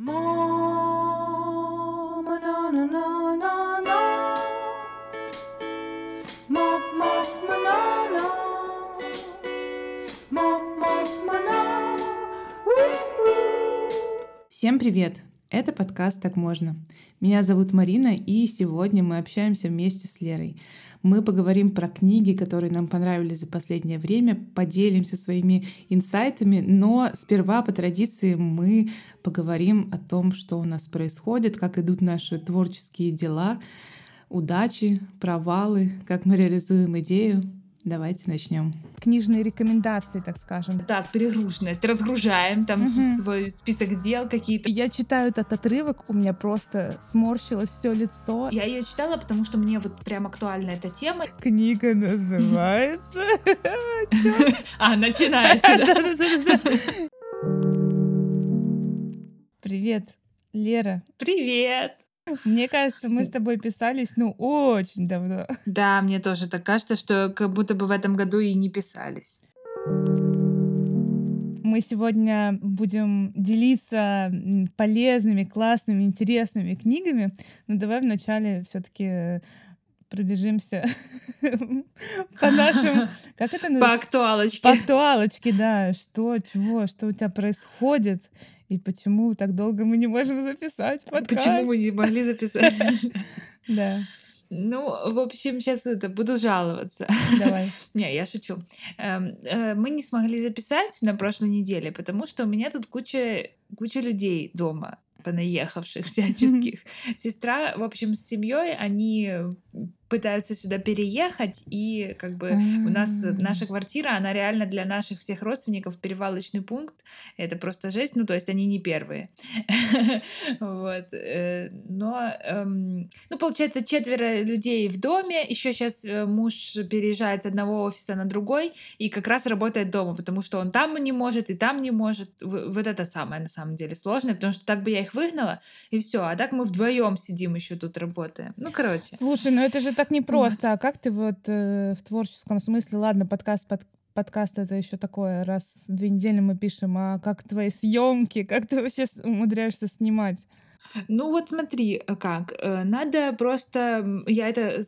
Всем привет! Это подкаст «Так можно». Меня зовут Марина, и сегодня мы общаемся вместе с Лерой. Мы поговорим про книги, которые нам понравились за последнее время, поделимся своими инсайтами, но сперва по традиции мы поговорим о том, что у нас происходит, как идут наши творческие дела, удачи, провалы, как мы реализуем идею. Давайте начнем. Книжные рекомендации, так скажем. Так, перегруженность. Разгружаем там Мгм. свой список дел какие-то. Я читаю этот отрывок, у меня просто сморщилось все лицо. Я ее читала, потому что мне вот прям актуальна эта тема. Книга называется... А, начинается, да? Привет, Лера. Привет! Мне кажется, мы с тобой писались, ну, очень давно. Да, мне тоже так кажется, что как будто бы в этом году и не писались. Мы сегодня будем делиться полезными, классными, интересными книгами. Но давай вначале все-таки пробежимся по нашим... Как это По называется? актуалочке. По актуалочке, да. Что, чего, что у тебя происходит? И почему так долго мы не можем записать подкаст? Почему мы не могли записать? Да, Ну, в общем, сейчас это буду жаловаться. давай. Не, я шучу. Эм, э, Мы не смогли записать на прошлой неделе, потому что у меня тут куча, куча людей дома понаехавших всяческих. Сестра, в общем, с семьей, они пытаются сюда переехать, и как бы у нас наша квартира, она реально для наших всех родственников перевалочный пункт. Это просто жесть. Ну, то есть они не первые. Вот. э, Но, эм, ну, получается, четверо людей в доме. Еще сейчас муж переезжает с одного офиса на другой и как раз работает дома, потому что он там не может и там не может. Вот это самое на самом деле сложное, потому что так бы я их выгнала, и все. А так мы вдвоем сидим еще тут работаем. Ну, короче. Слушай, ну это же так непросто. А как ты вот э, в творческом смысле, ладно, подкаст, под- подкаст это еще такое, раз в две недели мы пишем, а как твои съемки, как ты вообще умудряешься снимать? Ну вот смотри, э, как. э, Надо просто... Я это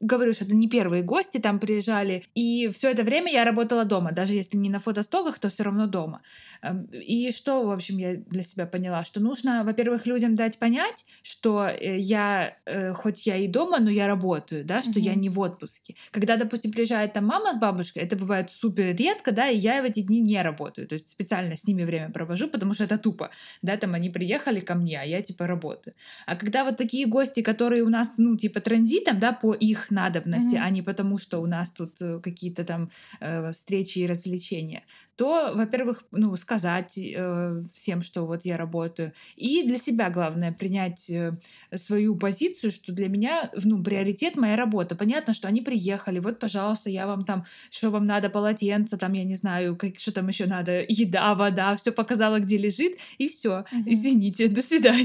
говорю, что это не первые гости там приезжали. И все это время я работала дома. Даже если не на фотостоках, то все равно дома. Эм, И что, в общем, я для себя поняла? Что нужно, во-первых, людям дать понять, что э, я, хоть я и дома, но я работаю, да, что я Мгм. не в отпуске. Когда, допустим, приезжает там мама с бабушкой, это бывает супер редко, да, и я в эти дни не работаю. То есть специально с ними время провожу, потому что это тупо да, там они приехали ко мне, а я типа работаю. А когда вот такие гости, которые у нас, ну, типа транзитом, да, по их надобности, Мгм. а не потому, что у нас тут э, какие-то там э, встречи и развлечения, то, во-первых, ну, сказать э, всем, что вот я работаю, и для себя главное принять э, свою позицию, что для меня, ну, приоритет моя работа. Понятно, что они приехали, вот, пожалуйста, я вам там, что вам надо, полотенце, там, я не знаю, как, что там еще надо, еда, вода, все показала, где лежит, и все. Мгм. Извините, до свидания.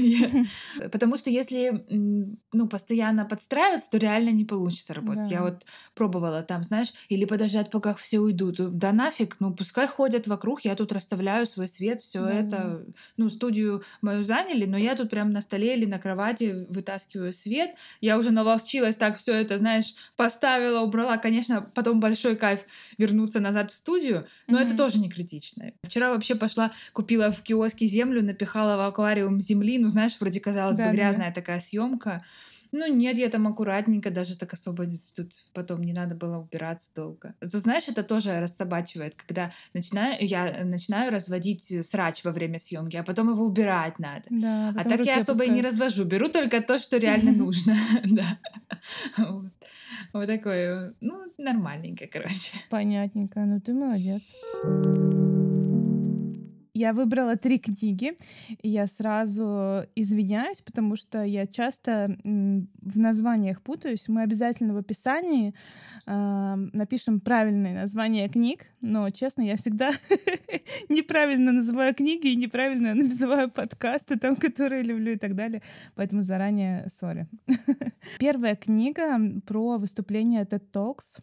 Потому что если ну, постоянно подстраиваться, то реально не получится работать. Я Да. вот пробовала там, знаешь, или подождать, пока все уйдут. Да нафиг, ну пускай ходят вокруг, я тут расставляю свой свет, все Да, это. Ну, студию мою заняли, но я тут прям на столе или на кровати вытаскиваю свет. Я уже наловчилась так все это, знаешь, поставила, убрала. Конечно, потом большой кайф вернуться назад в студию, но это Мгм. тоже не критично. Вчера вообще пошла, купила в киоске землю, напихала в аквариум земли. Ну, знаешь, вроде казалось бы Да-да-да. грязная такая съемка. Ну, нет, я там аккуратненько, даже так особо тут потом не надо было убираться долго. Зато, знаешь, это тоже рассобачивает, когда начинаю, я начинаю разводить срач во время съемки, а потом его убирать надо. Да, А потом так я особо и не развожу. Беру только то, что реально нужно. Да. Вот. Вот такое, ну, нормальненько, короче. Понятненько. Ну ты молодец. Я выбрала три книги, я сразу извиняюсь, потому что я часто в названиях путаюсь. Мы обязательно в описании а, напишем правильные названия книг, но, честно, я всегда неправильно называю книги и неправильно называю подкасты, там, которые люблю и так далее. Поэтому заранее сори. Первая книга про выступление TED Talks.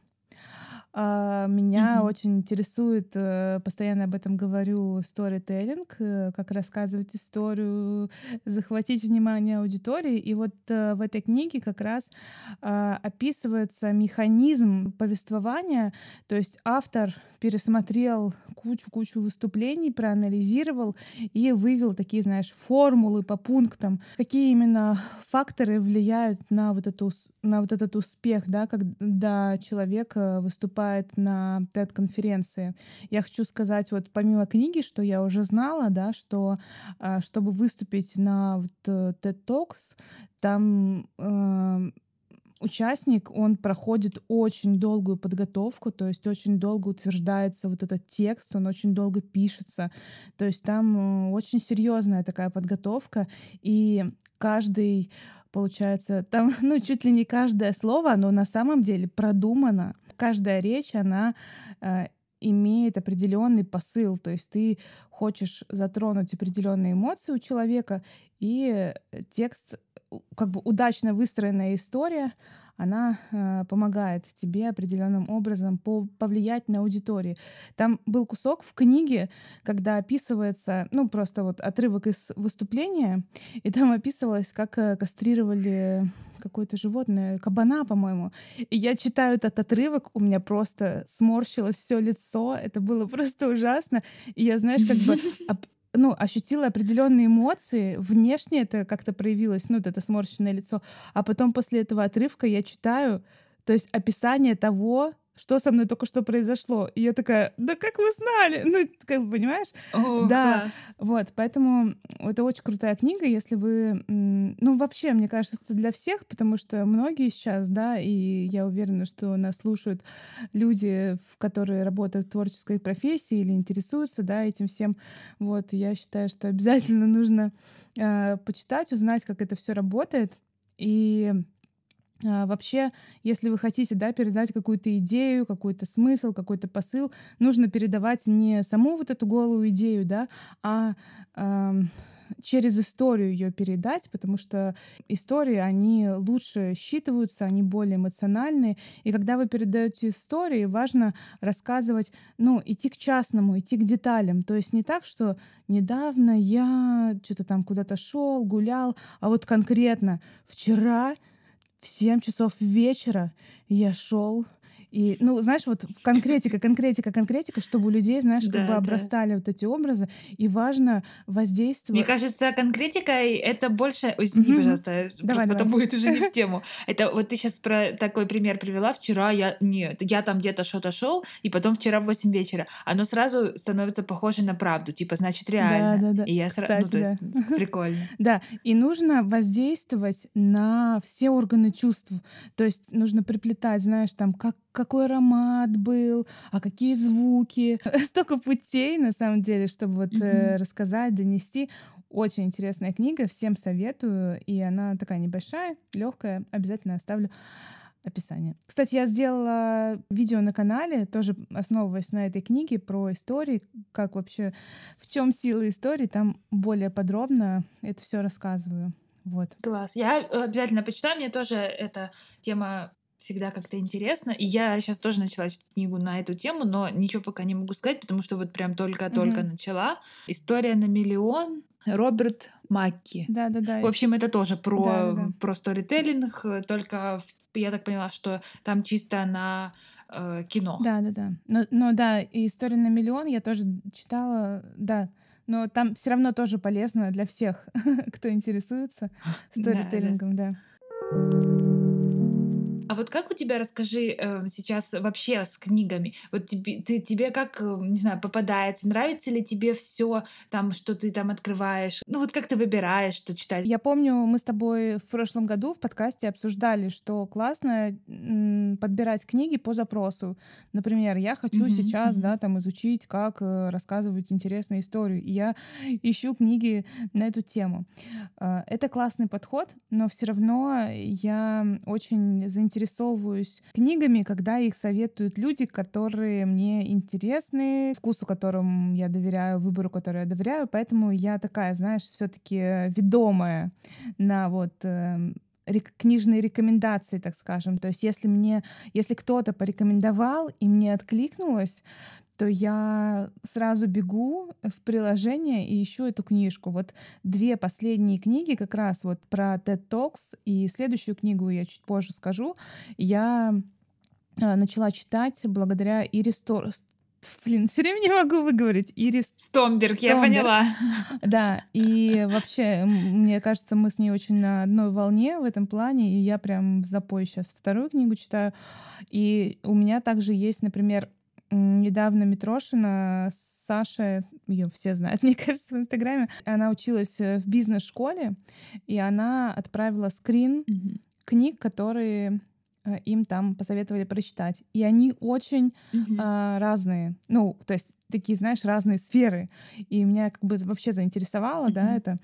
А, Меня Мгм. очень интересует, э, постоянно об этом говорю, storytelling, э, как рассказывать историю, захватить внимание аудитории. И вот э, в этой книге как раз а, описывается механизм повествования. То есть автор пересмотрел кучу-кучу выступлений, проанализировал и вывел такие, знаешь, формулы по пунктам, какие именно факторы влияют на вот, эту, на вот этот успех, да, когда человек э, выступает на TED-конференции. Я хочу сказать, вот помимо книги, что я уже знала, да, что а, чтобы выступить на вот, э, TED Talks, там э, участник, он проходит очень долгую подготовку, то есть очень долго утверждается вот этот текст, он очень долго пишется. То есть там э, очень серьезная такая подготовка, и каждый получается, там, ну, чуть ли не каждое слово, оно на самом деле продумано. Каждая речь, она э, имеет определенный посыл, то есть ты хочешь затронуть определенные эмоции у человека, и э, текст, как бы удачно выстроенная история, она э, помогает тебе определенным образом по- повлиять на аудиторию. Там был кусок в книге, когда описывается, ну просто вот отрывок из выступления, и там описывалось, как э, кастрировали какое-то животное, кабана, по-моему. И я читаю этот отрывок, у меня просто сморщилось все лицо, это было просто ужасно. И я, знаешь, как бы ну, ощутила определенные эмоции, внешне это как-то проявилось, ну, вот это сморщенное лицо, а потом после этого отрывка я читаю, то есть описание того, что со мной только что произошло. И я такая, да как вы знали? Ну, как бы, понимаешь? О, Да. класс. Вот, поэтому это очень крутая книга, если вы... Ну, вообще, мне кажется, для всех, потому что многие сейчас, да, и я уверена, что нас слушают люди, которые работают в творческой профессии или интересуются, да, этим всем. Вот, я считаю, что обязательно нужно э, почитать, узнать, как это все работает. И Вообще, если вы хотите да, передать какую-то идею, какой-то смысл, какой-то посыл, нужно передавать не саму вот эту голую идею, да, а ам, через историю ее передать, потому что истории, они лучше считываются, они более эмоциональные. И когда вы передаете истории, важно рассказывать, ну, идти к частному, идти к деталям. То есть не так, что недавно я что-то там куда-то шел, гулял, а вот конкретно вчера в 7 часов вечера я шел и, ну, знаешь, вот конкретика, конкретика, конкретика, чтобы у людей, знаешь, как Да, бы да. обрастали вот эти образы. И важно воздействовать. Мне кажется, конкретикой это больше... Ой, Извини, Мгм. пожалуйста, Давай, просто потом будет уже не в тему. Это вот ты сейчас про такой пример привела. Вчера я... Нет, я там где-то что-то шел, и потом вчера в 8 вечера. Оно сразу становится похоже на правду. Типа, значит, реально. Да, да, да. И я сразу... Ну, то есть, прикольно. Да, и нужно воздействовать на все органы чувств. То есть нужно приплетать, знаешь, там, как, какой аромат был, а какие звуки. Столько путей, на самом деле, чтобы вот Мгм. рассказать, донести. Очень интересная книга, всем советую. И она такая небольшая, легкая. Обязательно оставлю описание. Кстати, я сделала видео на канале, тоже основываясь на этой книге про истории, как вообще, в чем сила истории, там более подробно это все рассказываю. Вот. Класс. Я э, обязательно почитаю. Мне тоже эта тема всегда как-то интересна. И я сейчас тоже начала читать книгу на эту тему, но ничего пока не могу сказать, потому что вот прям только-только Мгм. начала. История на миллион. Роберт Макки. Да, да, да. В общем, это тоже про, Да-да-да. про сторителлинг, э, только я так поняла, что там чисто на э, кино. Да, да, да. Но, но да, и история на миллион я тоже читала, да. Но там все равно тоже полезно для всех, кто интересуется Да, да. сторителлингом, да. Вот как у тебя, расскажи, э, сейчас вообще с книгами? Вот тебе, ты, тебе как, э, не знаю, попадается? Нравится ли тебе все там, что ты там открываешь? Ну вот как ты выбираешь, что читать? Я помню, мы с тобой в прошлом году в подкасте обсуждали, что классно подбирать книги по запросу. Например, я хочу Мгм, сейчас, мгм. да, там изучить, как э, рассказывать интересную историю. И я ищу книги на эту тему. Это классный подход, но все равно я очень заинтересовываюсь книгами, когда их советуют люди, которые мне интересны, вкусу которым я доверяю, выбору которому я доверяю. Поэтому я такая, знаешь, все-таки ведомая на вот эм, книжные рекомендации, так скажем. То есть если мне, если кто-то порекомендовал и мне откликнулось, то я сразу бегу в приложение и ищу эту книжку. Вот две последние книги как раз вот про TED Talks, и следующую книгу я чуть позже скажу, я а, начала читать благодаря Ирис Тор... Блин, все время не могу выговорить. Ирис Стомберг, я поняла. Да, и вообще, мне кажется, мы с ней очень на одной волне в этом плане, и я прям в запой сейчас вторую книгу читаю. И у меня также есть, например, недавно Митрошина Саша, ее все знают, мне кажется, в Инстаграме. Она училась э, в бизнес-школе, и она отправила скрин mm-hmm. книг, которые э, им там посоветовали прочитать. И они очень mm-hmm. а, разные. Ну, то есть такие, знаешь, разные сферы. И меня как бы вообще заинтересовало, mm-hmm. да, это.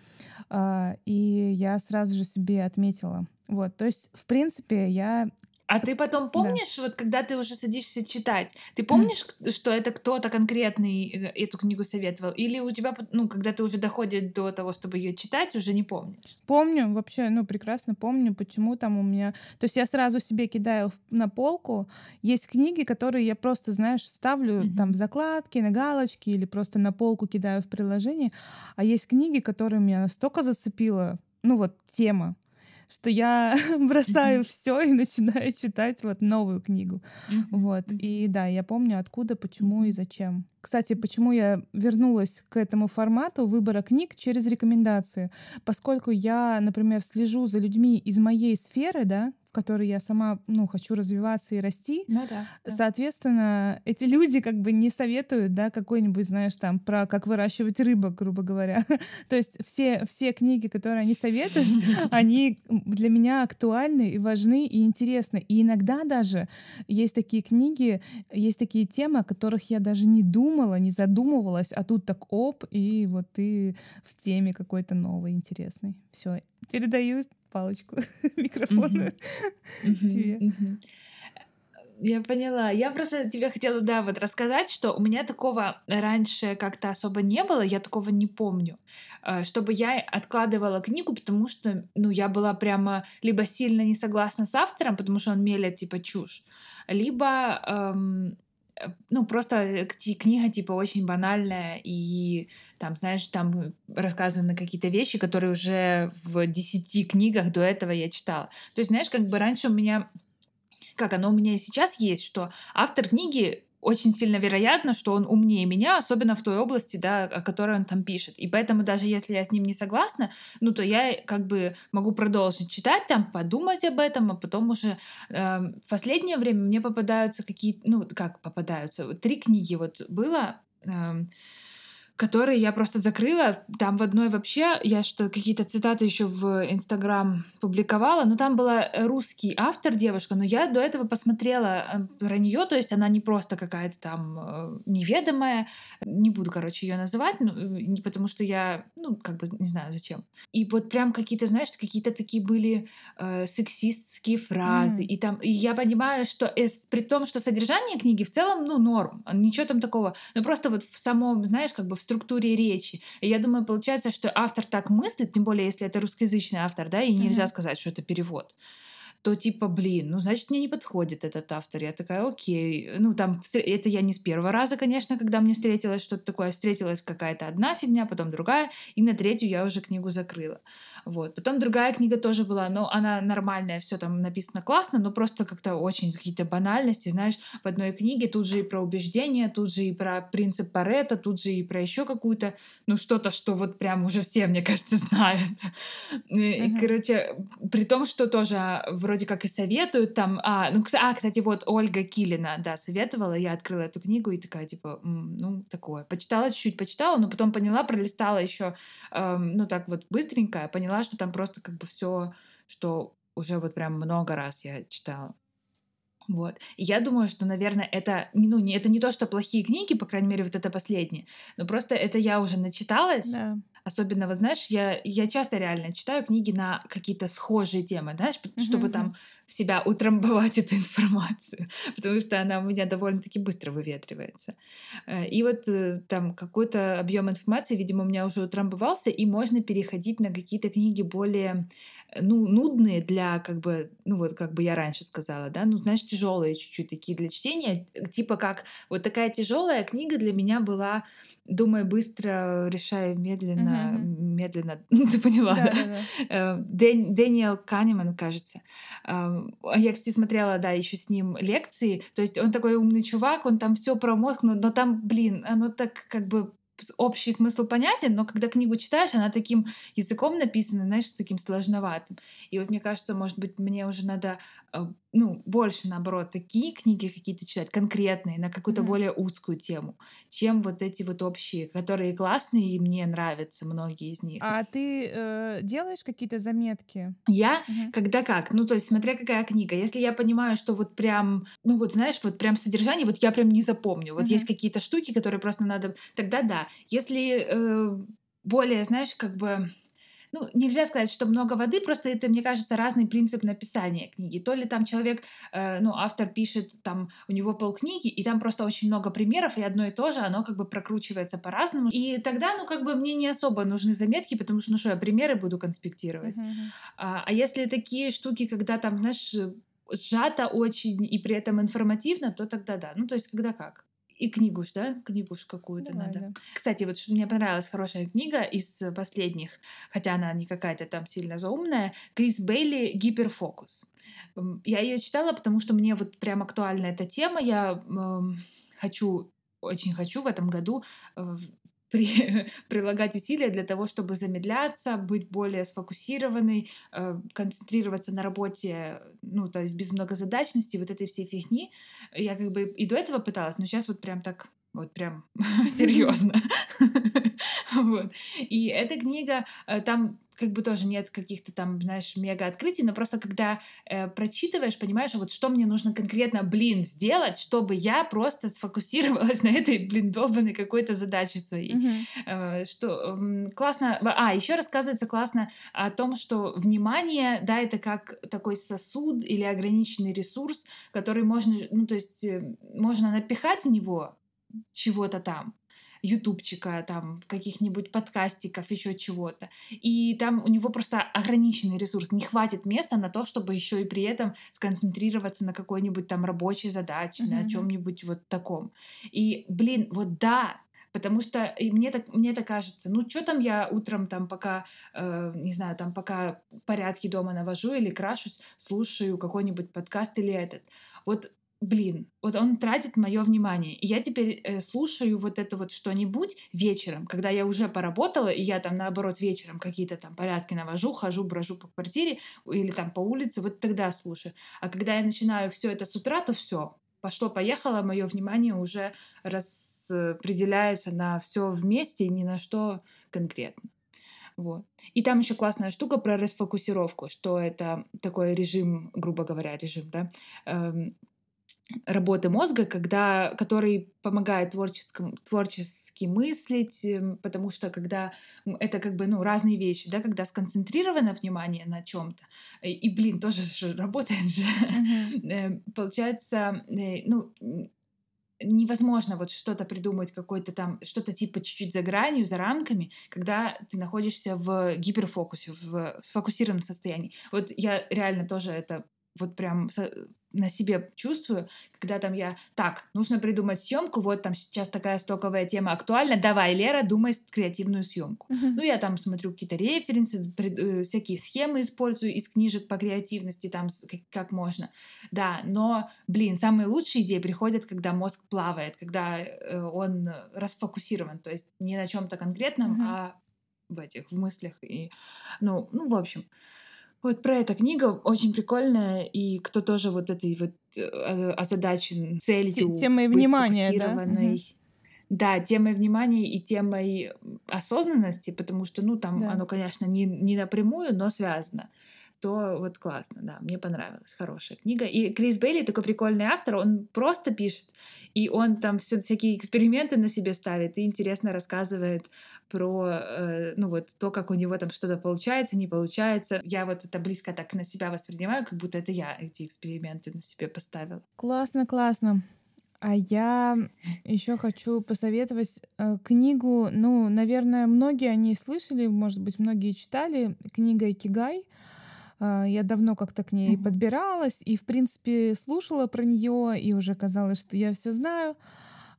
А, и я сразу же себе отметила. Вот, то есть, в принципе, я а ты потом помнишь, да. вот когда ты уже садишься читать, ты помнишь, что это кто-то конкретный э, эту книгу советовал? Или у тебя, ну, когда ты уже доходит до того, чтобы ее читать, уже не помнишь? Помню, вообще, ну, прекрасно помню, почему там у меня... То есть я сразу себе кидаю на полку. Есть книги, которые я просто, знаешь, ставлю mm-hmm. там в закладки, на галочки или просто на полку кидаю в приложение. А есть книги, которые меня настолько зацепила, ну, вот тема, что я бросаю все и начинаю читать вот новую книгу. Вот. И да, я помню, откуда, почему и зачем. Кстати, почему я вернулась к этому формату выбора книг через рекомендации? Поскольку я, например, слежу за людьми из моей сферы, да, которой я сама, ну, хочу развиваться и расти. Ну да. да. Соответственно, эти люди как бы не советуют, да, какой-нибудь, знаешь, там, про как выращивать рыбок, грубо говоря. То есть все, все книги, которые они советуют, они для меня актуальны и важны и интересны. И иногда даже есть такие книги, есть такие темы, о которых я даже не думала, не задумывалась, а тут так оп, и вот ты в теме какой-то новой, интересной. Все, передаю палочку микрофонную тебе. Я поняла. Я просто тебе хотела, да, вот рассказать, что у меня такого раньше как-то особо не было, я такого не помню, э, чтобы я откладывала книгу, потому что, ну, я была прямо либо сильно не согласна с автором, потому что он мелет, типа, чушь, либо эм, ну, просто э, книга, типа, очень банальная, и там, знаешь, там рассказаны какие-то вещи, которые уже в десяти книгах до этого я читала. То есть, знаешь, как бы раньше у меня как оно у меня и сейчас есть, что автор книги очень сильно вероятно, что он умнее меня, особенно в той области, да, о которой он там пишет. И поэтому даже если я с ним не согласна, ну то я как бы могу продолжить читать там, подумать об этом, а потом уже э, в последнее время мне попадаются какие, ну как попадаются, три книги вот было. Э, которые я просто закрыла. Там в одной вообще, я что какие-то цитаты еще в Инстаграм публиковала, но там была русский автор, девушка, но я до этого посмотрела э, про нее, то есть она не просто какая-то там э, неведомая, не буду, короче, ее называть, ну, не потому что я, ну, как бы не знаю зачем. И вот прям какие-то, знаешь, какие-то такие были э, сексистские фразы, mm. и там, и я понимаю, что эс, при том, что содержание книги в целом, ну, норм, ничего там такого, но просто вот в самом, знаешь, как бы в структуре речи. И я думаю, получается, что автор так мыслит, тем более, если это русскоязычный автор, да, и нельзя mm-hmm. сказать, что это перевод то типа, блин, ну, значит, мне не подходит этот автор. Я такая, окей. Ну, там, это я не с первого раза, конечно, когда мне встретилось что-то такое. Встретилась какая-то одна фигня, потом другая, и на третью я уже книгу закрыла. Вот. Потом другая книга тоже была, но она нормальная, все там написано классно, но просто как-то очень какие-то банальности, знаешь, в одной книге тут же и про убеждения, тут же и про принцип Паретта, тут же и про еще какую-то, ну, что-то, что вот прям уже все, мне кажется, знают. И, короче, при том, что тоже вроде вроде как и советуют там. А, ну, а, кстати, вот Ольга Килина, да, советовала. Я открыла эту книгу и такая, типа, ну, такое. Почитала чуть-чуть, почитала, но потом поняла, пролистала еще, эм, ну, так вот быстренько, поняла, что там просто как бы все, что уже вот прям много раз я читала. Вот. И я думаю, что, наверное, это, ну, не, это не то, что плохие книги, по крайней мере, вот это последнее, но просто это я уже начиталась, Да. Особенно, вот знаешь, я, я часто реально читаю книги на какие-то схожие темы, знаешь, п- чтобы там в себя утрамбовать эту информацию, потому что она у меня довольно-таки быстро выветривается. Э, И вот э, там какой-то объем информации, видимо, у меня уже утрамбовался, и можно переходить на какие-то книги более э, ну, нудные для, как бы, ну вот, как бы я раньше сказала, да, ну, знаешь, тяжелые чуть-чуть такие для чтения, типа как вот такая тяжелая книга для меня была «Думай быстро, решай медленно», Мгм, медленно, ты поняла, да? Э, Дэн- Дэниел Канеман, кажется. Ам, а Я, кстати, смотрела, да, еще с ним лекции. То есть он такой умный чувак, он там все про мозг, но, но там, блин, оно так как бы общий смысл понятен, но когда книгу читаешь, она таким языком написана, знаешь, таким сложноватым. И вот мне кажется, может быть, мне уже надо, э, ну, больше, наоборот, такие книги какие-то читать, конкретные, на какую-то Мгм. более узкую тему, чем вот эти вот общие, которые классные, и мне нравятся многие из них. А ты э, делаешь какие-то заметки? Я Мгм. когда как, ну, то есть смотря какая книга. Если я понимаю, что вот прям, ну, вот знаешь, вот прям содержание, вот я прям не запомню. Вот есть Мгм. какие-то штуки, которые просто надо... Тогда да. Если э, более, знаешь, как бы... Ну, нельзя сказать, что много воды, просто это, мне кажется, разный принцип написания книги. То ли там человек, э, ну, автор пишет, там, у него полкниги, и там просто очень много примеров, и одно и то же, оно как бы прокручивается по-разному. И тогда, ну, как бы мне не особо нужны заметки, потому что, ну, что я примеры буду конспектировать. Мгм. А, а если такие штуки, когда там, знаешь, сжато очень и при этом информативно, то тогда да. Ну, то есть, когда как. И книгу да? Книгу какую-то надо. да. Кстати, вот что мне понравилась хорошая книга из э, последних, хотя она не какая-то там сильно заумная, Крис Бейли «Гиперфокус». Я ее читала, потому что мне вот прям актуальна эта тема. Я м, хочу, очень хочу в этом году э, при- прилагать усилия для того, чтобы замедляться, быть более сфокусированной, э, концентрироваться на работе, ну, то есть без многозадачности, вот этой всей фигни. Я как бы и до этого пыталась, но сейчас вот прям так, вот прям серьезно. Вот. И эта книга, э, там как бы тоже нет каких-то там, знаешь, мега открытий, но просто когда э, прочитываешь, понимаешь, вот что мне нужно конкретно, блин, сделать, чтобы я просто сфокусировалась на этой, блин, долбанной какой-то задаче своей. Мгм. Э, что м, классно. А, еще рассказывается классно о том, что внимание, да, это как такой сосуд или ограниченный ресурс, который можно, ну, то есть э, можно напихать в него чего-то там ютубчика, там, каких-нибудь подкастиков, еще чего-то. И там у него просто ограниченный ресурс. Не хватит места на то, чтобы еще и при этом сконцентрироваться на какой-нибудь там рабочей задаче, на Мгм. чем-нибудь вот таком. И, блин, вот да, Потому что и мне так мне так кажется, ну что там я утром там пока э, не знаю там пока порядки дома навожу или крашусь, слушаю какой-нибудь подкаст или этот. Вот блин, вот он тратит мое внимание. И я теперь э, слушаю вот это вот что-нибудь вечером, когда я уже поработала, и я там наоборот вечером какие-то там порядки навожу, хожу, брожу по квартире или там по улице, вот тогда слушаю. А когда я начинаю все это с утра, то все, пошло-поехало, мое внимание уже распределяется на все вместе и ни на что конкретно. Вот. И там еще классная штука про расфокусировку, что это такой режим, грубо говоря, режим, да, эм, работы мозга, когда, который помогает творческому, творчески мыслить, эм, потому что когда это как бы ну, разные вещи, да, когда сконцентрировано внимание на чем-то, и, и, блин, тоже же работает же, Мгм. э, получается, э, ну, невозможно вот что-то придумать, какой-то там, что-то типа чуть-чуть за гранью, за рамками, когда ты находишься в гиперфокусе, в сфокусированном состоянии. Вот я реально тоже это вот прям на себе чувствую, когда там я, так, нужно придумать съемку, вот там сейчас такая стоковая тема актуальна, давай, Лера, думай креативную съемку. Мгм. Ну, я там смотрю какие-то референсы, пред- э, всякие схемы использую из книжек по креативности, там, как, как можно. Да, но, блин, самые лучшие идеи приходят, когда мозг плавает, когда э, он расфокусирован, то есть не на чем-то конкретном, Мгм. а в этих, в мыслях. И, ну, ну, в общем, вот про эта книга очень прикольная, и кто тоже вот этой вот э, озадачен целью темой быть внимания, да? Да, темой внимания и темой осознанности, потому что, ну, там Да. оно, конечно, не, не напрямую, но связано то вот классно, да, мне понравилась, хорошая книга. И Крис Бейли такой прикольный автор, он просто пишет, и он там все всякие эксперименты на себе ставит и интересно рассказывает про, э, ну вот, то, как у него там что-то получается, не получается. Я вот это близко так на себя воспринимаю, как будто это я эти эксперименты на себе поставила. Классно, классно. А я еще хочу посоветовать э, книгу, ну, наверное, многие о ней слышали, может быть, многие читали, книга «Икигай». Я давно как-то к ней Мгм. подбиралась и, в принципе, слушала про нее, и уже казалось, что я все знаю.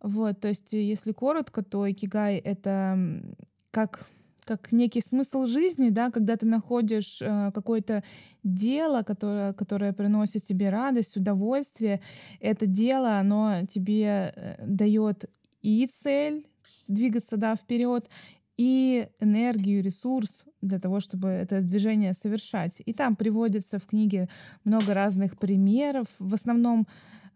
Вот, то есть, если коротко, то икигай — это как как некий смысл жизни, да, когда ты находишь э, какое-то дело, которое, которое приносит тебе радость, удовольствие. Это дело, оно тебе э, дает и цель двигаться, да, вперед, и энергию, ресурс для того, чтобы это движение совершать. И там приводится в книге много разных примеров, в основном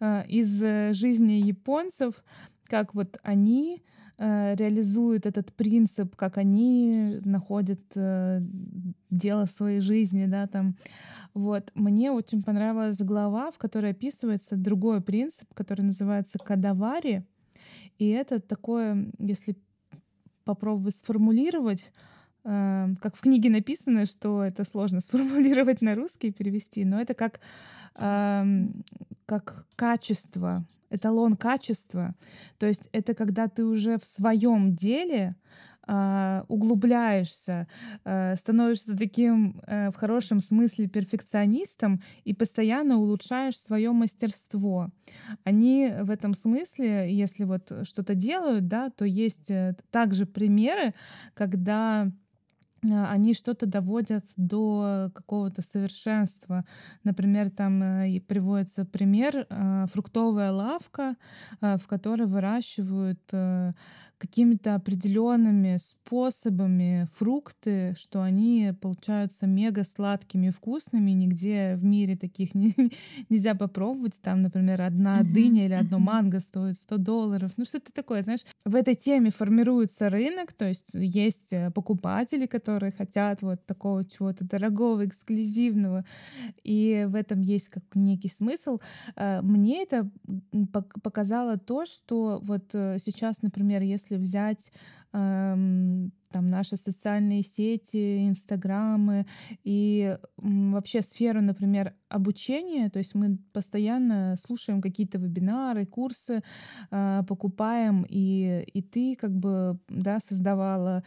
э, из э, жизни японцев, как вот они э, реализуют этот принцип, как они находят э, дело своей жизни, да, там. Вот. Мне очень понравилась глава, в которой описывается другой принцип, который называется кадавари. И это такое, если попробовать сформулировать, э, как в книге написано, что это сложно сформулировать на русский и перевести, но это как, эм, как качество, эталон качества. То есть это когда ты уже в своем деле углубляешься, а, становишься таким э, в хорошем смысле перфекционистом и постоянно улучшаешь свое мастерство. Они в этом смысле, если вот что-то делают, да, то есть э, также примеры, когда а, они что-то доводят до какого-то совершенства. Например, там э, приводится пример фруктовая лавка, в которой выращивают какими-то определенными способами фрукты, что они получаются мега сладкими и вкусными. Нигде в мире таких не, нельзя попробовать. Там, например, одна дыня или одно манго стоит 100 долларов. Ну, что-то такое, знаешь. В этой теме формируется рынок, то есть есть э, покупатели, которые хотят вот такого чего-то дорогого, эксклюзивного, и в этом есть как некий смысл. Э, Мне это показало то, что вот э, сейчас, например, если взять эм, там наши социальные сети, инстаграмы и м, вообще сферу, например, обучения, то есть мы постоянно слушаем какие-то вебинары, курсы, э, покупаем, и, и ты как бы, да, создавала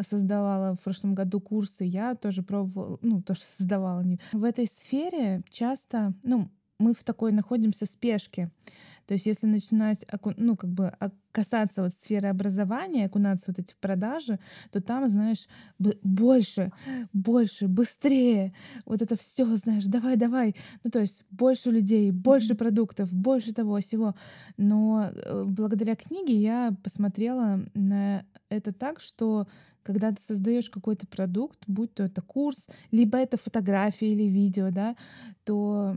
создавала в прошлом году курсы, я тоже пробовала, ну, тоже создавала. В этой сфере часто, ну, мы в такой находимся спешке. То есть если начинать, ну, как бы а- касаться вот сферы образования, окунаться вот эти продажи, то там, знаешь, больше, больше, быстрее. Вот это все, знаешь, давай, давай. Ну, то есть больше людей, больше продуктов, больше того всего. Но э, благодаря книге я посмотрела на это так, что когда ты создаешь какой-то продукт, будь то это курс, либо это фотография или видео, да, то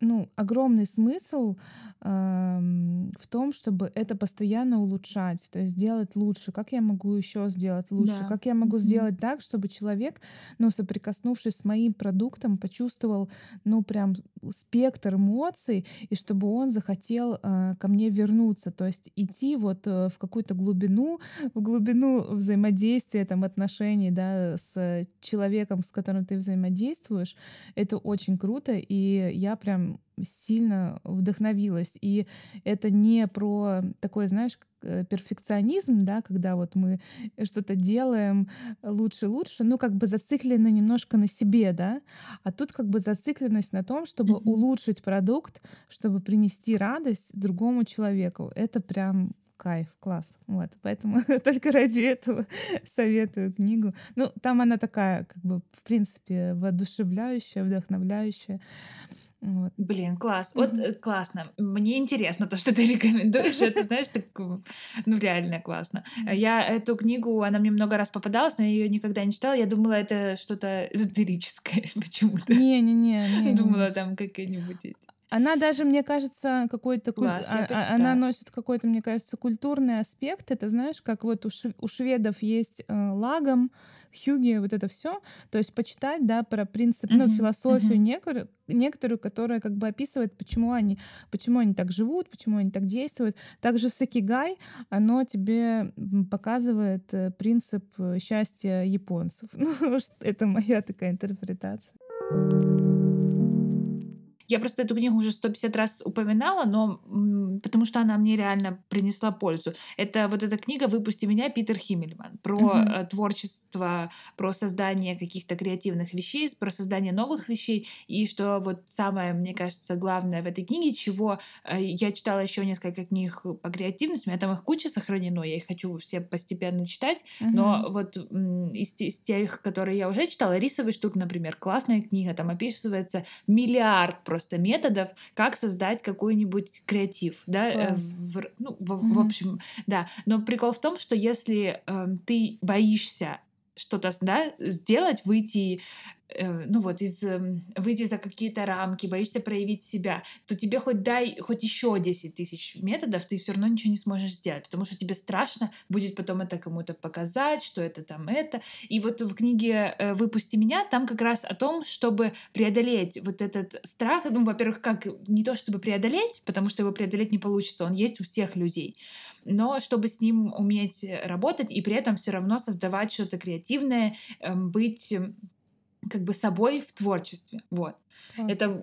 ну, огромный смысл ам, в том, чтобы это постоянно улучшать, то есть делать лучше. Как я могу еще сделать лучше? Да. Как я могу Мгм. сделать так, чтобы человек, ну, соприкоснувшись с моим продуктом, почувствовал, ну, прям спектр эмоций, и чтобы он захотел а, ко мне вернуться, то есть идти вот э, в какую-то глубину, в глубину взаимодействия, там, отношений, да, с человеком, с которым ты взаимодействуешь, это очень круто, и я прям сильно вдохновилась. И это не про такой, знаешь, э, перфекционизм, да, когда вот мы что-то делаем лучше-лучше, ну, как бы зациклены немножко на себе, да, а тут как бы зацикленность на том, чтобы Мгм. улучшить продукт, чтобы принести радость другому человеку. Это прям кайф, класс. Вот, поэтому только ради этого советую книгу. Ну, там она такая, как бы, в принципе, воодушевляющая, вдохновляющая. Вот. Блин, класс. Вот э, классно. Мне интересно то, что ты рекомендуешь. Это, знаешь, так, ну, реально классно. Я эту книгу, она мне много раз попадалась, но я ее никогда не читала. Я думала, это что-то эзотерическое почему-то. Не-не-не. Думала, там какие-нибудь... Она даже, мне кажется, какой-то... куль- Класс, я а- а-. Она носит какой-то, мне кажется, культурный аспект. Это, знаешь, как вот у шведов есть э, лагом, Хьюги, вот это все. То есть почитать, да, про принцип, ну, Мгм, философию мгм. некоторую, некоторую, которая как бы описывает, почему они, почему они так живут, почему они так действуют. Также Сакигай, оно тебе показывает э, принцип э, счастья японцев. Ну, это моя такая интерпретация. Я просто эту книгу уже 150 раз упоминала, но потому что она мне реально принесла пользу. Это вот эта книга «Выпусти меня» Питер Химмельман про э, творчество, про создание каких-то креативных вещей, про создание новых вещей. И что вот самое, мне кажется, главное в этой книге, чего э, я читала еще несколько книг по креативности, у меня там их куча сохранено, я их хочу все постепенно читать, но Мгм. вот из, из тех, которые я уже читала, «Рисовый штук», например, классная книга, там описывается миллиард просто методов, как создать какой-нибудь креатив, да, э, в, в- ну, в- в Мгм. общем, да. Но прикол в том, что если эм, ты боишься что-то, да, сделать, выйти, э, ну вот, из, эм, выйти за какие-то рамки, боишься проявить себя, то тебе хоть дай, хоть еще 10 тысяч методов, ты все равно ничего не сможешь сделать, потому что тебе страшно будет потом это кому-то показать, что это там это. И вот в книге э, «Выпусти меня» там как раз о том, чтобы преодолеть вот этот страх, ну, во-первых, как не то чтобы преодолеть, потому что его преодолеть не получится, он есть у всех людей, но чтобы с ним уметь э, работать и при этом все равно создавать что-то креативное, эм, быть эм, как бы собой в творчестве. Вот. Класс. Это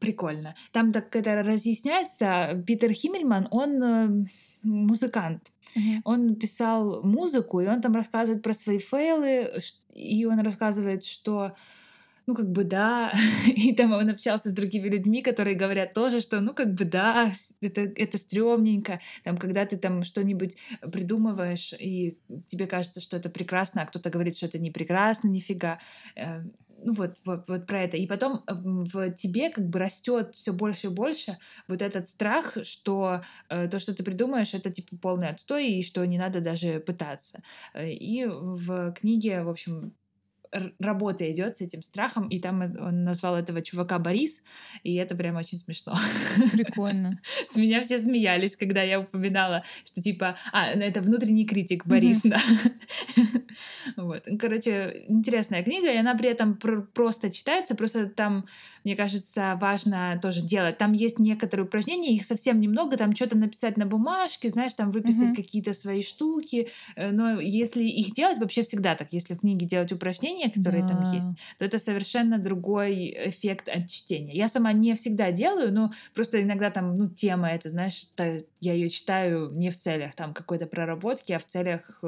прикольно. Там так это разъясняется. Питер Химмельман, он э, музыкант. Он писал музыку, и он там рассказывает про свои фейлы, и он рассказывает, что ну, как бы да, и там он общался с другими людьми, которые говорят тоже, что ну, как бы да, это, это стрёмненько, там, когда ты там что-нибудь придумываешь, и тебе кажется, что это прекрасно, а кто-то говорит, что это не прекрасно, нифига. Э, Ну вот, вот, вот про это. И потом в тебе как бы растет все больше и больше вот этот страх, что э, то, что ты придумаешь, это типа полный отстой, и что не надо даже пытаться. Э, И в книге, в общем, работа идет с этим страхом, и там он назвал этого чувака Борис, и это прям очень смешно. Прикольно. С меня все смеялись, когда я упоминала, что типа, а, ну, это внутренний критик Борис, да. Вот. Ну, Короче, интересная книга, и она при этом пр- просто читается, просто там, мне кажется, важно тоже делать. Там есть некоторые упражнения, их совсем немного, там что-то написать на бумажке, знаешь, там выписать какие-то свои штуки, э, но если их делать, вообще всегда так, если в книге делать упражнения, которые там Да. есть, то это совершенно другой эффект от чтения. Я сама не всегда делаю, но просто иногда там, ну, тема это, знаешь, та- я ее читаю не в целях там какой-то проработки, а в целях э,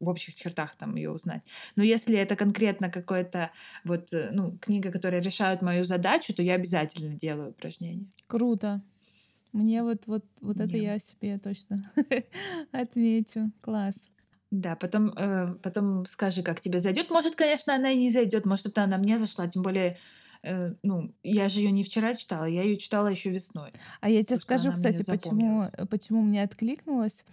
в общих чертах там ее узнать. Но если это конкретно какая-то вот, э, ну, книга, которая решает мою задачу, то я обязательно делаю упражнения. Круто. Мне вот, вот, вот это я себе точно отмечу. Класс. Да, потом, э, потом скажи, как тебе зайдет. Может, конечно, она и не зайдет, может, это она мне зашла, тем более, э, ну, я же ее не вчера читала, я ее читала еще весной. А я тебе скажу, кстати, почему, запомнилась. почему мне откликнулось.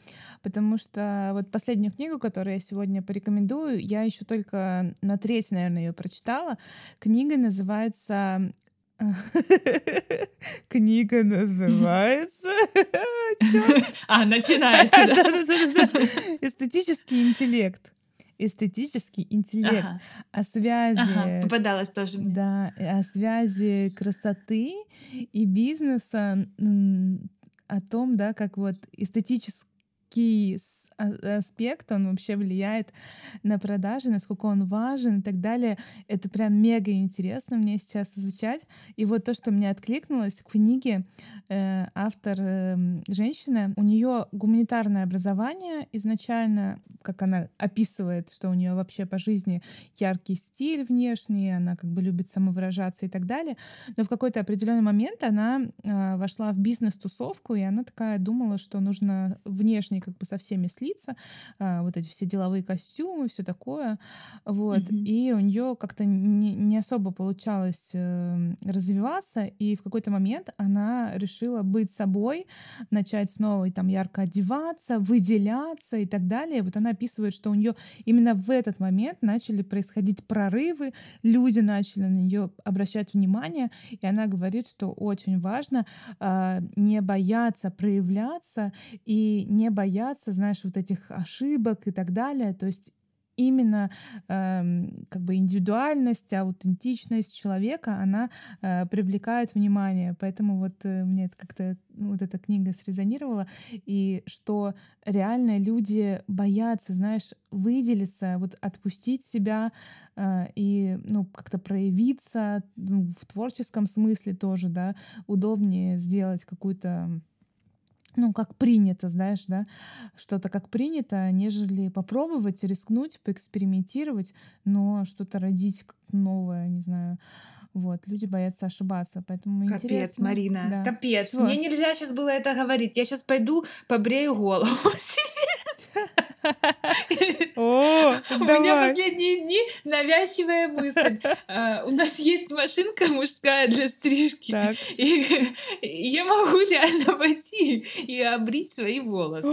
Потому что вот последнюю книгу, которую я сегодня порекомендую, я еще только на треть, наверное, ее прочитала. Книга называется... Книга называется... А, начинается. Эстетический интеллект. Эстетический интеллект. Ага, О ага, связи попадалась тоже да, э, о связи красоты и бизнеса, о том, да, как вот эстетический аспект, он вообще влияет на продажи, насколько он важен и так далее. Это прям мега интересно мне сейчас изучать. И вот то, что мне откликнулось в книге, э, автор эм, женщина, у нее гуманитарное образование изначально, как она описывает, что у нее вообще по жизни яркий стиль внешний, она как бы любит самовыражаться и так далее. Но в какой-то определенный момент она а, вошла в бизнес-тусовку, и она такая думала, что нужно внешне как бы со всеми слиться, а, вот эти все деловые костюмы, все такое. Вот. Мгм. И у нее как-то не, не особо получалось э, развиваться, и в какой-то момент она решила быть собой, начать снова и там ярко одеваться, выделяться и так далее. Вот она описывает, что у нее именно в этот момент начали происходить прорывы, люди начали на нее обращать внимание, и она говорит, что очень важно а, не бояться проявляться и не бояться, знаешь, вот этих ошибок и так далее. То есть именно э, как бы индивидуальность, аутентичность человека, она э, привлекает внимание. Поэтому вот э, мне это как-то вот эта книга срезонировала, и что реально люди боятся, знаешь, выделиться, вот отпустить себя э, и ну как-то проявиться ну, в творческом смысле тоже, да, удобнее сделать какую-то ну, как принято, знаешь, да, что-то как принято, нежели попробовать, рискнуть, поэкспериментировать, но что-то родить новое, не знаю. Вот, люди боятся ошибаться, поэтому Капец, интересно. Марина, Да. капец. Чего? Мне нельзя сейчас было это говорить. Я сейчас пойду побрею голову себе. О, У меня давай. последние дни навязчивая мысль. А, У нас есть машинка мужская для стрижки. И и я могу реально пойти и обрить свои волосы.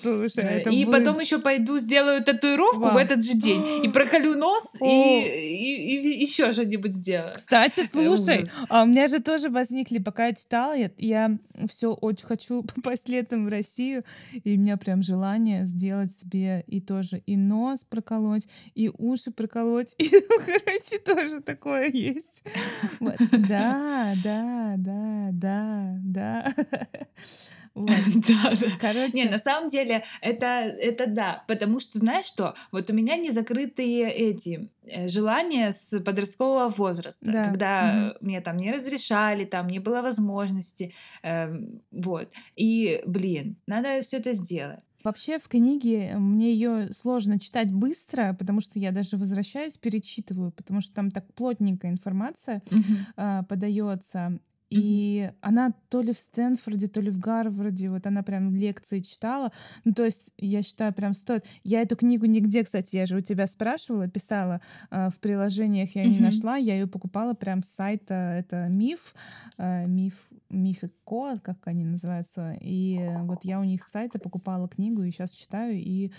Слушай, Да, это И будет- потом еще пойду сделаю татуировку в Вау. этот же день. И проколю нос, О. и, еще что-нибудь сделаю. Кстати, слушай, ужас. а у меня же тоже возникли, пока я читала, я, я все очень хочу попасть летом в Россию, и у меня прям желание сделать себе и тоже и нос проколоть, и уши проколоть, и, ну, короче, тоже такое есть. Вот. Да, да, да, да, да. Вот. Да, да. Короче, Не, на самом деле, это, это да, потому что, знаешь что, вот у меня не закрытые эти э, желания с подросткового возраста, Да, когда мне там не разрешали, там не было возможности, эм, вот. И, блин, надо все это сделать. Вообще в книге мне ее сложно читать быстро, потому что я даже возвращаюсь, перечитываю, потому что там так плотненькая информация а, подается. И она то ли в Стэнфорде, то ли в Гарварде, вот она прям лекции читала. Ну, то есть, я считаю, прям стоит. Я эту книгу нигде, кстати, я же у тебя спрашивала, писала а, в приложениях, я не Мгм. нашла, я ее покупала прям с сайта, это Миф, а, Миф, Мифико, как они называются. И э, вот я у них с сайта покупала книгу и сейчас читаю, и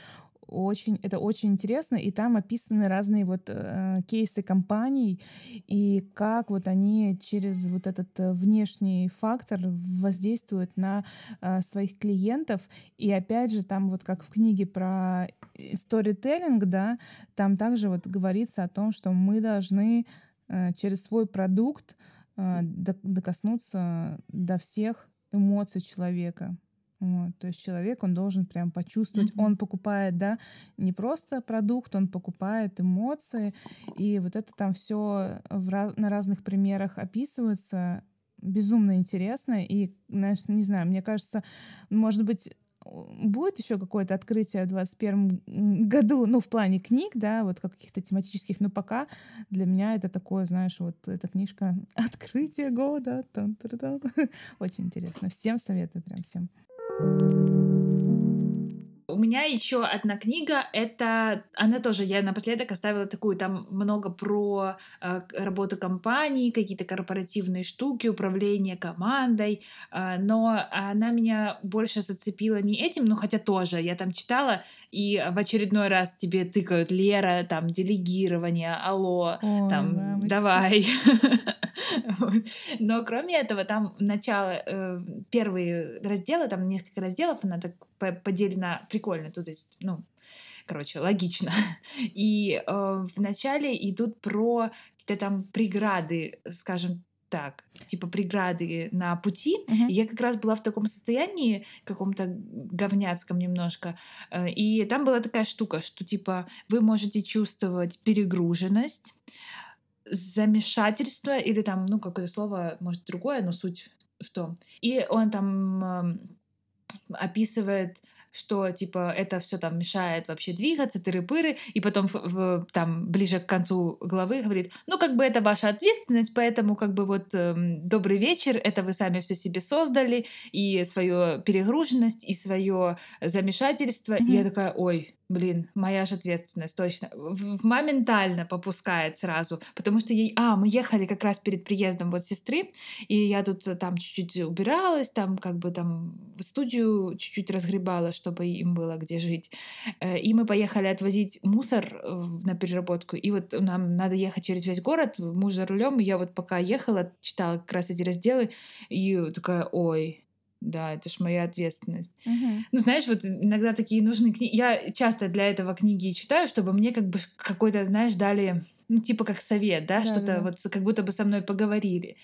очень, это очень интересно, и там описаны разные вот э, кейсы компаний, и как вот они через вот этот э, внешний фактор воздействуют на э, своих клиентов. И опять же, там вот как в книге про сторителлинг, да, там также вот говорится о том, что мы должны э, через свой продукт э, докоснуться до всех эмоций человека. Вот, то есть человек, он должен прям почувствовать, Мгм. он покупает, да, не просто продукт, он покупает эмоции, и вот это там все на разных примерах описывается, безумно интересно, и, знаешь, не знаю, мне кажется, может быть, будет еще какое-то открытие в 2021 году, ну, в плане книг, да, вот как каких-то тематических, но пока для меня это такое, знаешь, вот эта книжка «Открытие года». Тан-тара-тан. Очень интересно. Всем советую, прям всем. У меня еще одна книга, это она тоже, я напоследок оставила такую, там много про э, работу компании, какие-то корпоративные штуки, управление командой, э, но она меня больше зацепила не этим, ну хотя тоже, я там читала, и в очередной раз тебе тыкают Лера, там делегирование, алло, Ой, там мамочки. давай. Но кроме этого, там начало, э, первые разделы, там несколько разделов, она так по- поделена прикольно, то есть, ну, короче, логично. И э, в начале идут про какие-то там преграды, скажем так, типа преграды на пути. И я как раз была в таком состоянии, каком-то говняцком немножко. э, И там была такая штука, что типа вы можете чувствовать перегруженность, замешательство или там, ну, какое-то слово, может, другое, но суть в том. И он там эм, описывает, что типа это все там мешает вообще двигаться, тыры-пыры, и потом в- в- там ближе к концу главы говорит, ну как бы это ваша ответственность, поэтому как бы вот эм, добрый вечер, это вы сами все себе создали, и свою перегруженность, и свое замешательство. И я такая, ой, блин, моя же ответственность, точно. В- в- Моментально попускает сразу, потому что ей, а, мы ехали как раз перед приездом вот сестры, и я тут э, там чуть-чуть убиралась, там как бы там студию чуть-чуть разгребала, чтобы им было где жить. Э, И мы поехали отвозить мусор э, на переработку. И вот нам надо ехать через весь город, муж за рулем. И я вот пока ехала, читала как раз эти разделы, и такая, ой, да, это ж моя ответственность. Мгм. Ну, знаешь, вот иногда такие нужны книги. Я часто для этого книги читаю, чтобы мне как бы какой-то, знаешь, дали, ну, типа как совет, да, что-то Да-да-да. вот как будто бы со мной поговорили.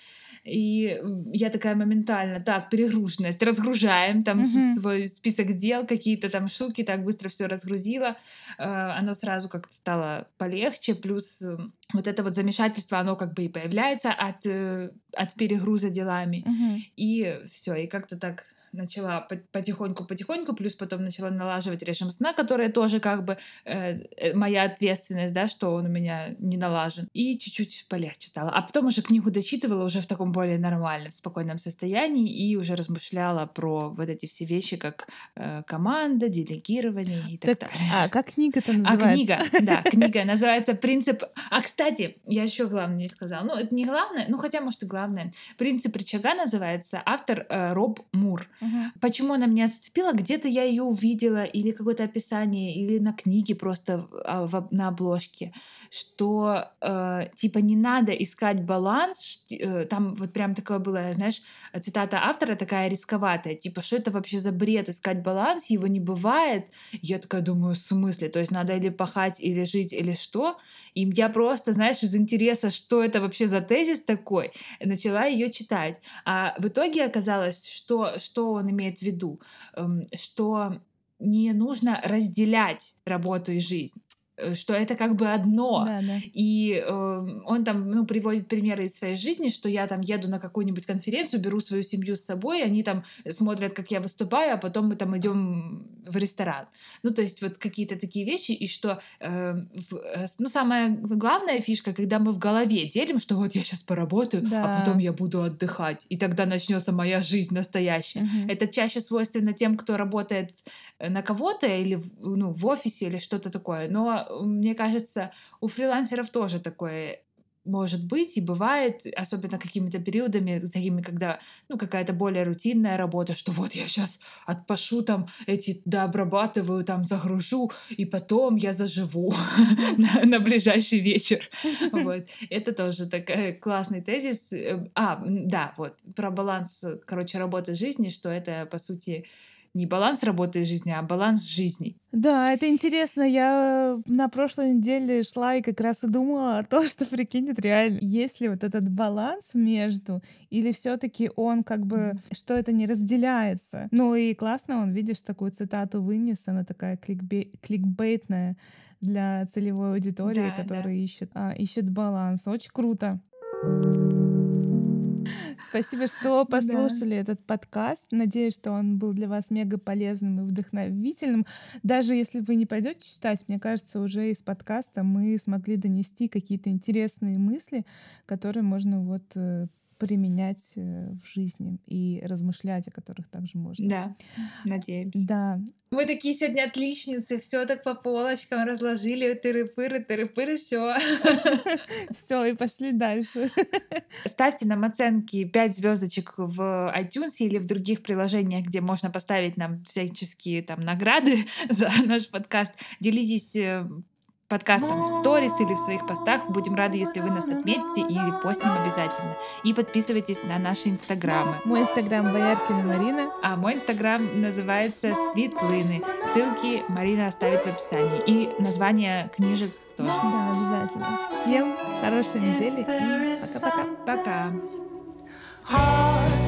И я такая моментально, так, перегруженность, разгружаем там Мгм. свой список дел, какие-то там штуки, так быстро все разгрузила. Э, Оно сразу как-то стало полегче, плюс вот это вот замешательство, оно как бы и появляется от, э, от перегруза делами. Мгм. И все, и как-то так начала по- потихоньку-потихоньку, плюс потом начала налаживать режим сна, который тоже как бы э, э, моя ответственность, да, что он у меня не налажен. И чуть-чуть полегче стало. А потом уже книгу дочитывала уже в таком более нормальном, спокойном состоянии и уже размышляла про вот эти все вещи, как э, команда, делегирование и так, Так, далее. а как книга-то А называется? книга, да, книга называется «Принцип...» А, кстати, я еще главное не сказала. Ну, это не главное, ну, хотя, может, и главное. «Принцип рычага» называется, автор э, Роб Мур. Мгм. Почему она меня зацепила? Где-то я ее увидела, или какое-то описание, или на книге просто а, в на обложке, что э, типа не надо искать баланс. э, Там вот прям такое было, знаешь, цитата автора такая рисковатая, типа, что это вообще за бред искать баланс, его не бывает. Я такая думаю, в смысле? То есть надо или пахать, или жить, или что? И я просто, знаешь, из интереса, что это вообще за тезис такой, начала ее читать. А в итоге оказалось, что, что он имеет в виду, Эм, что не нужно разделять работу и жизнь, что это как бы одно. Да, да. И э, он там ну, приводит примеры из своей жизни, что я там еду на какую-нибудь конференцию, беру свою семью с собой, они там смотрят, как я выступаю, а потом мы там идем в ресторан. Ну, то есть вот какие-то такие вещи, и что, э, в- э, с- ну, самая главная фишка, когда мы в голове делим, что вот я сейчас поработаю, Да. а потом я буду отдыхать, и тогда начнется моя жизнь настоящая. Мгм. Это чаще свойственно тем, кто работает э, на кого-то или в- ну, в офисе или что-то такое. Но э, мне кажется, у фрилансеров тоже такое может быть и бывает, особенно какими-то периодами, такими, когда ну, какая-то более рутинная работа, что вот я сейчас отпашу там эти, да, обрабатываю, там загружу, и потом я заживу на, на ближайший вечер. Вот. Это тоже такой классный тезис. Э, А, да, вот, про баланс, короче, работы жизни, что это, по сути, не баланс работы и жизни, а баланс жизни. Да, это интересно. Я на прошлой неделе шла и как раз и думала о том, что прикинь, это реально. Есть ли вот этот баланс между, или все таки он как бы, что это не разделяется. Ну и классно, он, видишь, такую цитату вынес, она такая кликбе- кликбейтная для целевой аудитории, Да, да. которая ищет, а, ищет баланс. Очень круто. Спасибо, что послушали этот подкаст. Надеюсь, что он был для вас мега полезным и вдохновительным. Даже если вы не пойдете читать, мне кажется, уже из подкаста мы смогли донести какие-то интересные мысли, которые можно вот э, применять э, в жизни и размышлять о которых также можно. Да, надеемся. Да, Мы такие сегодня отличницы, все так по полочкам разложили, тыры-пыры, тыры-пыры, все. все, и пошли дальше. Ставьте нам оценки 5 звездочек в iTunes или в других приложениях, где можно поставить нам всяческие там награды за наш подкаст. Делитесь э, подкастом в сторис или в своих постах. Будем рады, если вы нас отметите и репостнем обязательно. И подписывайтесь на наши инстаграмы. Мой инстаграм Бояркина Марина. А мой инстаграм называется Светлыны. Ссылки Марина оставит в описании. И название книжек тоже. Да, обязательно. Всем хорошей недели и пока-пока. Пока. Heart